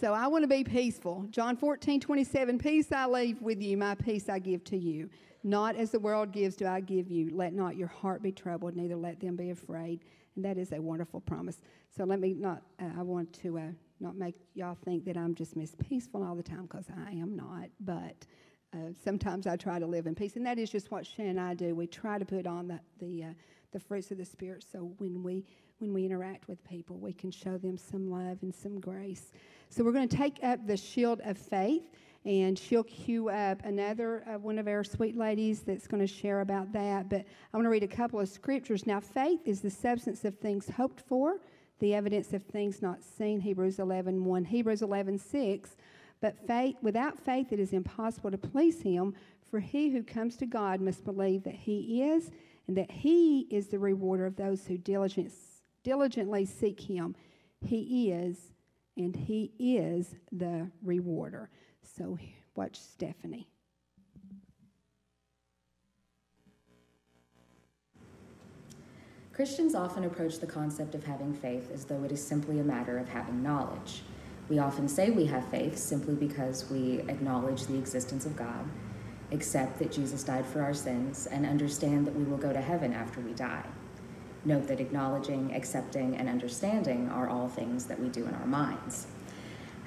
So I want to be peaceful. John 14, 27, peace I leave with you, my peace I give to you. Not as the world gives do I give you. Let not your heart be troubled, neither let them be afraid. And that is a wonderful promise. So let me not, uh, I want to uh, not make y'all think that I'm just Miss Peaceful all the time because I am not. But uh, sometimes I try to live in peace. And that is just what Shan and I do. We try to put on the, the, uh, the fruits of the Spirit so when we, when we interact with people, we can show them some love and some grace. So we're going to take up the shield of faith and she'll cue up another uh, one of our sweet ladies that's going to share about that. But I want to read a couple of scriptures. Now, faith is the substance of things hoped for, the evidence of things not seen. Hebrews 11 1. Hebrews 11 6. But faith, without faith, it is impossible to please Him. For he who comes to God must believe that He is, and that He is the rewarder of those who diligent, diligently seek Him. He is, and He is the rewarder. So watch Stephanie. Christians often approach the concept of having faith as though it is simply a matter of having knowledge. We often say we have faith simply because we acknowledge the existence of God, accept that Jesus died for our sins, and understand that we will go to heaven after we die. Note that acknowledging, accepting, and understanding are all things that we do in our minds.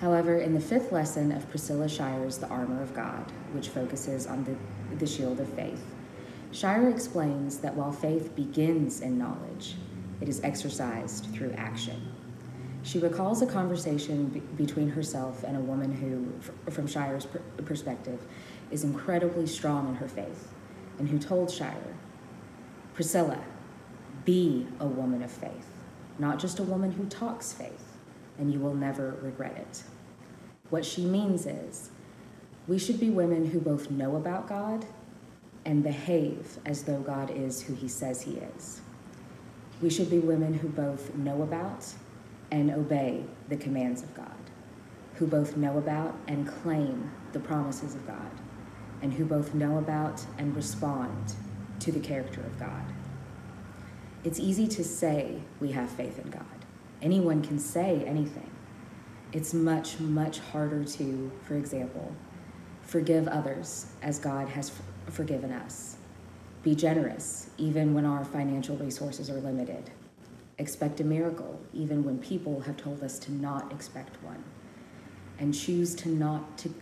However, in the fifth lesson of Priscilla Shirer's The Armor of God, which focuses on the, the shield of faith, Shirer explains that while faith begins in knowledge, it is exercised through action. She recalls a conversation be- between herself and a woman who, from Shirer's pr- perspective, is incredibly strong in her faith, and who told Shirer, Priscilla, be a woman of faith, not just a woman who talks faith and you will never regret it. What she means is, we should be women who both know about God and behave as though God is who he says he is. We should be women who both know about and obey the commands of God, who both know about and claim the promises of God, and who both know about and respond to the character of God. It's easy to say we have faith in God anyone can say anything. It's much, much harder to, for example, forgive others as God has forgiven us. Be generous even when our financial resources are limited. Expect a miracle even when people have told us to not expect one. And choose to not to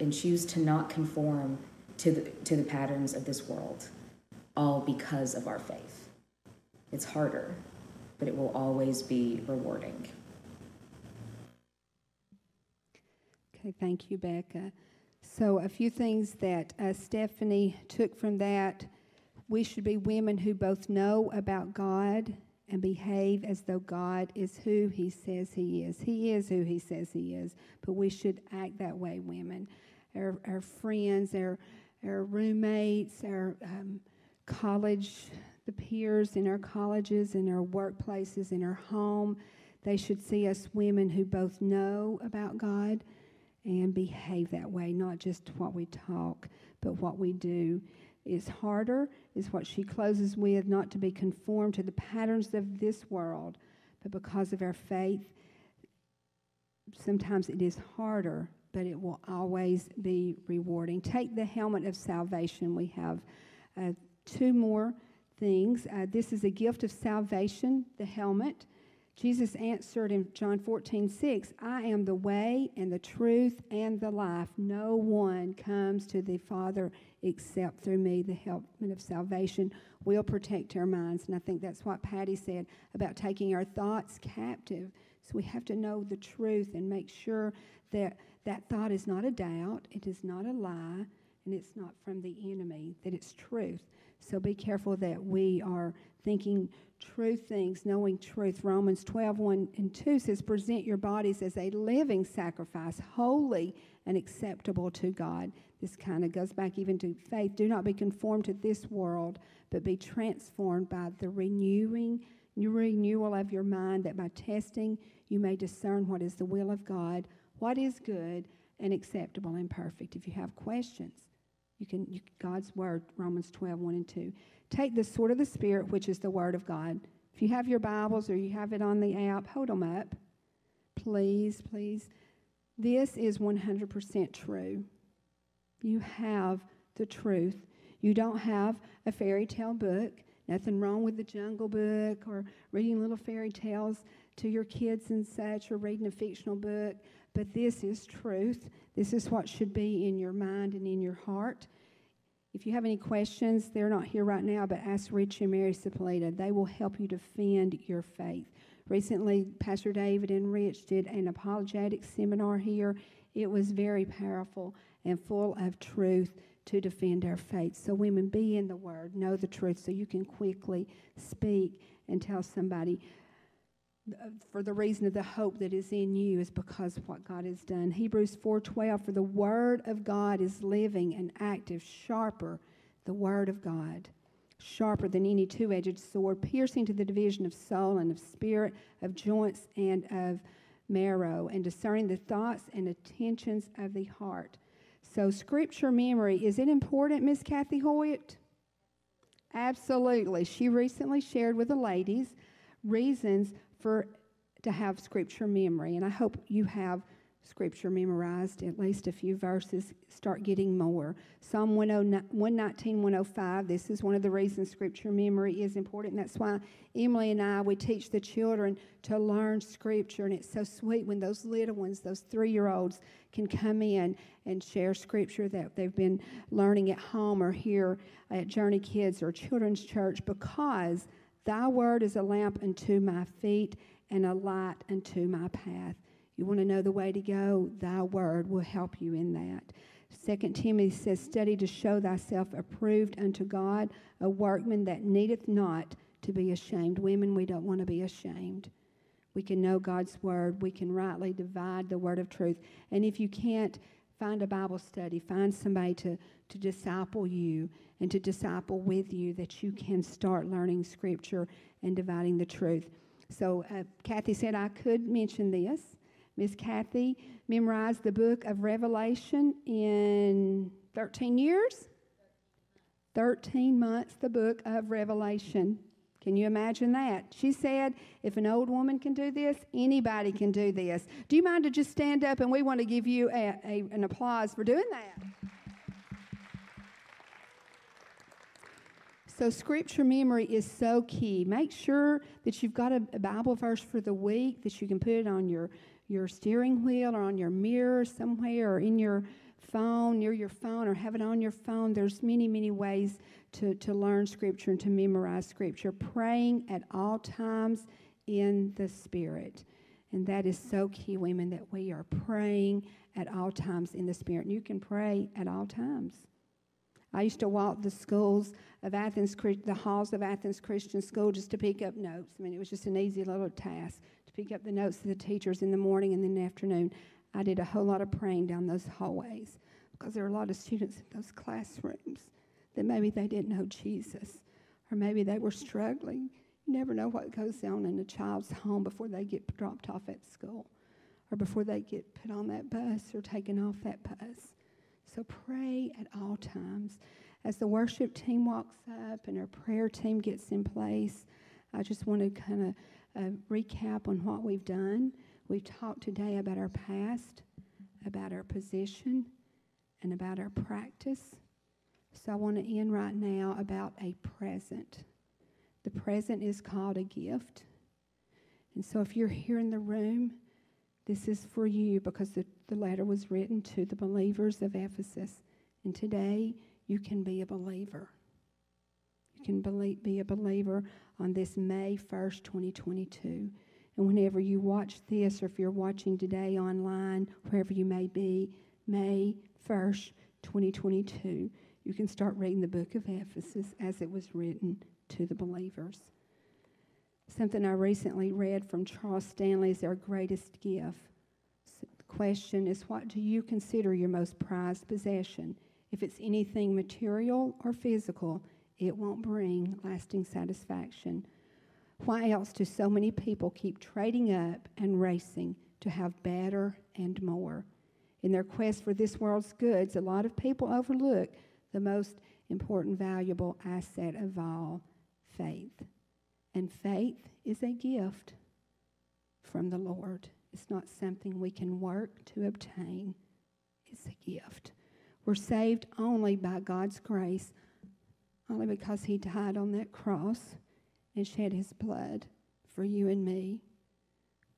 and choose to not conform to the, to the patterns of this world, all because of our faith. It's harder, but it will always be rewarding. Okay, thank you, Becca. So, a few things that uh, Stephanie took from that we should be women who both know about God and behave as though God is who He says He is. He is who He says He is, but we should act that way, women. Our, our friends, our, our roommates, our um, college the peers in our colleges, in our workplaces, in our home. They should see us women who both know about God and behave that way, not just what we talk, but what we do. Is harder, is what she closes with, not to be conformed to the patterns of this world, but because of our faith, sometimes it is harder, but it will always be rewarding. Take the helmet of salvation. We have uh, two more things. Uh, this is a gift of salvation, the helmet. Jesus answered in John 14, 6, I am the way and the truth and the life. No one comes to the Father except through me. The helmet of salvation will protect our minds. And I think that's what Patty said about taking our thoughts captive. So we have to know the truth and make sure that that thought is not a doubt, it is not a lie, and it's not from the enemy, that it's truth. So be careful that we are thinking true things, knowing truth. Romans 12, 1 and 2 says, Present your bodies as a living sacrifice, holy and acceptable to God. This kind of goes back even to faith. Do not be conformed to this world, but be transformed by the renewing renewal of your mind, that by testing you may discern what is the will of God, what is good and acceptable and perfect. If you have questions, you can you, God's word, Romans 12, 1 and 2. Take the sword of the Spirit, which is the Word of God. If you have your Bibles or you have it on the app, hold them up. Please, please. This is 100% true. You have the truth. You don't have a fairy tale book. Nothing wrong with the Jungle Book or reading little fairy tales to your kids and such or reading a fictional book. But this is truth. This is what should be in your mind and in your heart. If you have any questions, they're not here right now, but ask Rich and Mary Sapolita. They will help you defend your faith. Recently, Pastor David and Rich did an apologetic seminar here. It was very powerful and full of truth to defend our faith. So, women, be in the Word, know the truth, so you can quickly speak and tell somebody for the reason of the hope that is in you is because of what God has done. Hebrews 4:12 for the word of God is living and active, sharper the word of God, sharper than any two-edged sword, piercing to the division of soul and of spirit, of joints and of marrow, and discerning the thoughts and intentions of the heart. So scripture memory, is it important, Miss Kathy Hoyt? Absolutely. She recently shared with the ladies reasons for to have scripture memory. And I hope you have scripture memorized, at least a few verses, start getting more. Psalm 119, 105, this is one of the reasons scripture memory is important. That's why Emily and I, we teach the children to learn scripture. And it's so sweet when those little ones, those three year olds, can come in and share scripture that they've been learning at home or here at Journey Kids or Children's Church because Thy word is a lamp unto my feet and a light unto my path. You want to know the way to go? Thy word will help you in that. Second Timothy says, Study to show thyself approved unto God, a workman that needeth not to be ashamed. Women, we don't want to be ashamed. We can know God's word. We can rightly divide the word of truth. And if you can't, find a Bible study, find somebody to, to disciple you and to disciple with you that you can start learning Scripture and dividing the truth. So, uh, Kathy said I could mention this. Miss Kathy memorized the book of Revelation in 13 years? 13 months, the book of Revelation. Can you imagine that? She said, if an old woman can do this, anybody can do this. Do you mind to just stand up and we want to give you a, a, an applause for doing that? So, scripture memory is so key. Make sure that you've got a, a, Bible verse for the week that you can put it on your, your steering wheel or on your mirror somewhere or in your phone, near your phone, or have it on your phone. There's many, many ways to, to learn scripture and to memorize scripture. Praying at all times in the Spirit. And that is so key, women, that we are praying at all times in the Spirit. And you can pray at all times. I used to walk the schools of Athens, the halls of Athens Christian School just to pick up notes. I mean, it was just an easy little task pick up the notes of the teachers in the morning and in the afternoon. I did a whole lot of praying down those hallways because there are a lot of students in those classrooms that maybe they didn't know Jesus or maybe they were struggling. You never know what goes on in a child's home before they get dropped off at school or before they get put on that bus or taken off that bus. So pray at all times. As the worship team walks up and our prayer team gets in place, I just want to kind of uh, recap on what we've done. We've talked today about our past, about our position, and about our practice. So I want to end right now about a present. The present is called a gift. And so if you're here in the room, this is for you because the, the letter was written to the believers of Ephesus. And today, you can be a believer. You can believe, be a believer on this May 1st, 2022. And whenever you watch this, or if you're watching today online, wherever you may be, May 1st, 2022, you can start reading the book of Ephesus as it was written to the believers. Something I recently read from Charles Stanley is our greatest gift. The question is what do you consider your most prized possession? If it's anything material or physical, it won't bring lasting satisfaction. Why else do so many people keep trading up and racing to have better and more? In their quest for this world's goods, a lot of people overlook the most important, valuable asset of all faith. And faith is a gift from the Lord. It's not something we can work to obtain, it's a gift. We're saved only by God's grace, only because He died on that cross and shed His blood for you and me.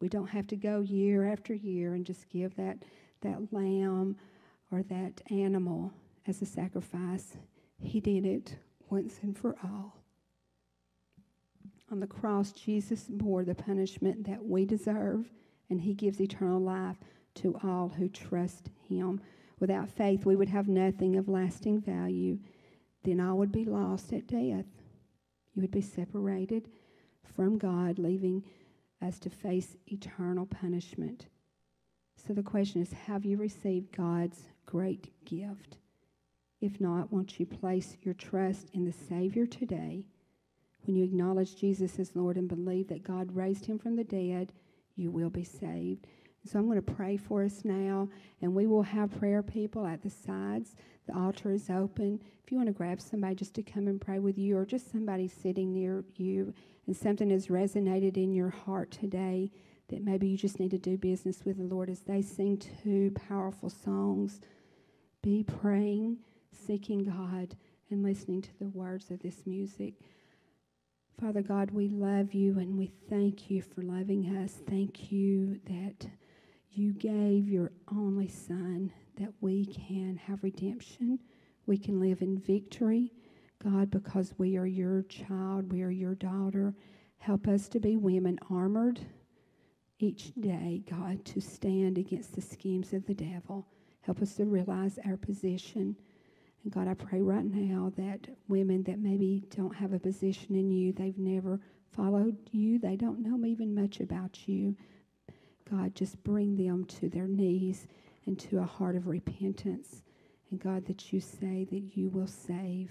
We don't have to go year after year and just give that, that lamb or that animal as a sacrifice. He did it once and for all. On the cross, Jesus bore the punishment that we deserve, and He gives eternal life to all who trust Him. Without faith, we would have nothing of lasting value. Then I would be lost at death. You would be separated from God, leaving us to face eternal punishment. So the question is have you received God's great gift? If not, won't you place your trust in the Savior today? When you acknowledge Jesus as Lord and believe that God raised him from the dead, you will be saved. So I'm going to pray for us now, and we will have prayer people at the sides. The altar is open. If you want to grab somebody just to come and pray with you, or just somebody sitting near you, and something has resonated in your heart today that maybe you just need to do business with the Lord as they sing two powerful songs, be praying, seeking God, and listening to the words of this music. Father God, we love you and we thank you for loving us. Thank you that you gave your only Son that we can have redemption. We can live in victory, God, because we are your child, we are your daughter. Help us to be women armored each day, God, to stand against the schemes of the devil. Help us to realize our position. And God, I pray right now that women that maybe don't have a position in you, they've never followed you, they don't know even much about you. God, just bring them to their knees and to a heart of repentance. And God, that you say that you will save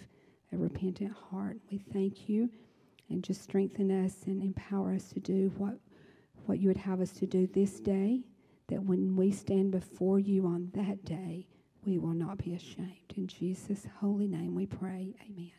a repentant heart. We thank you and just strengthen us and empower us to do what, what you would have us to do this day, that when we stand before you on that day, we will not be ashamed. In Jesus' holy name we pray. Amen.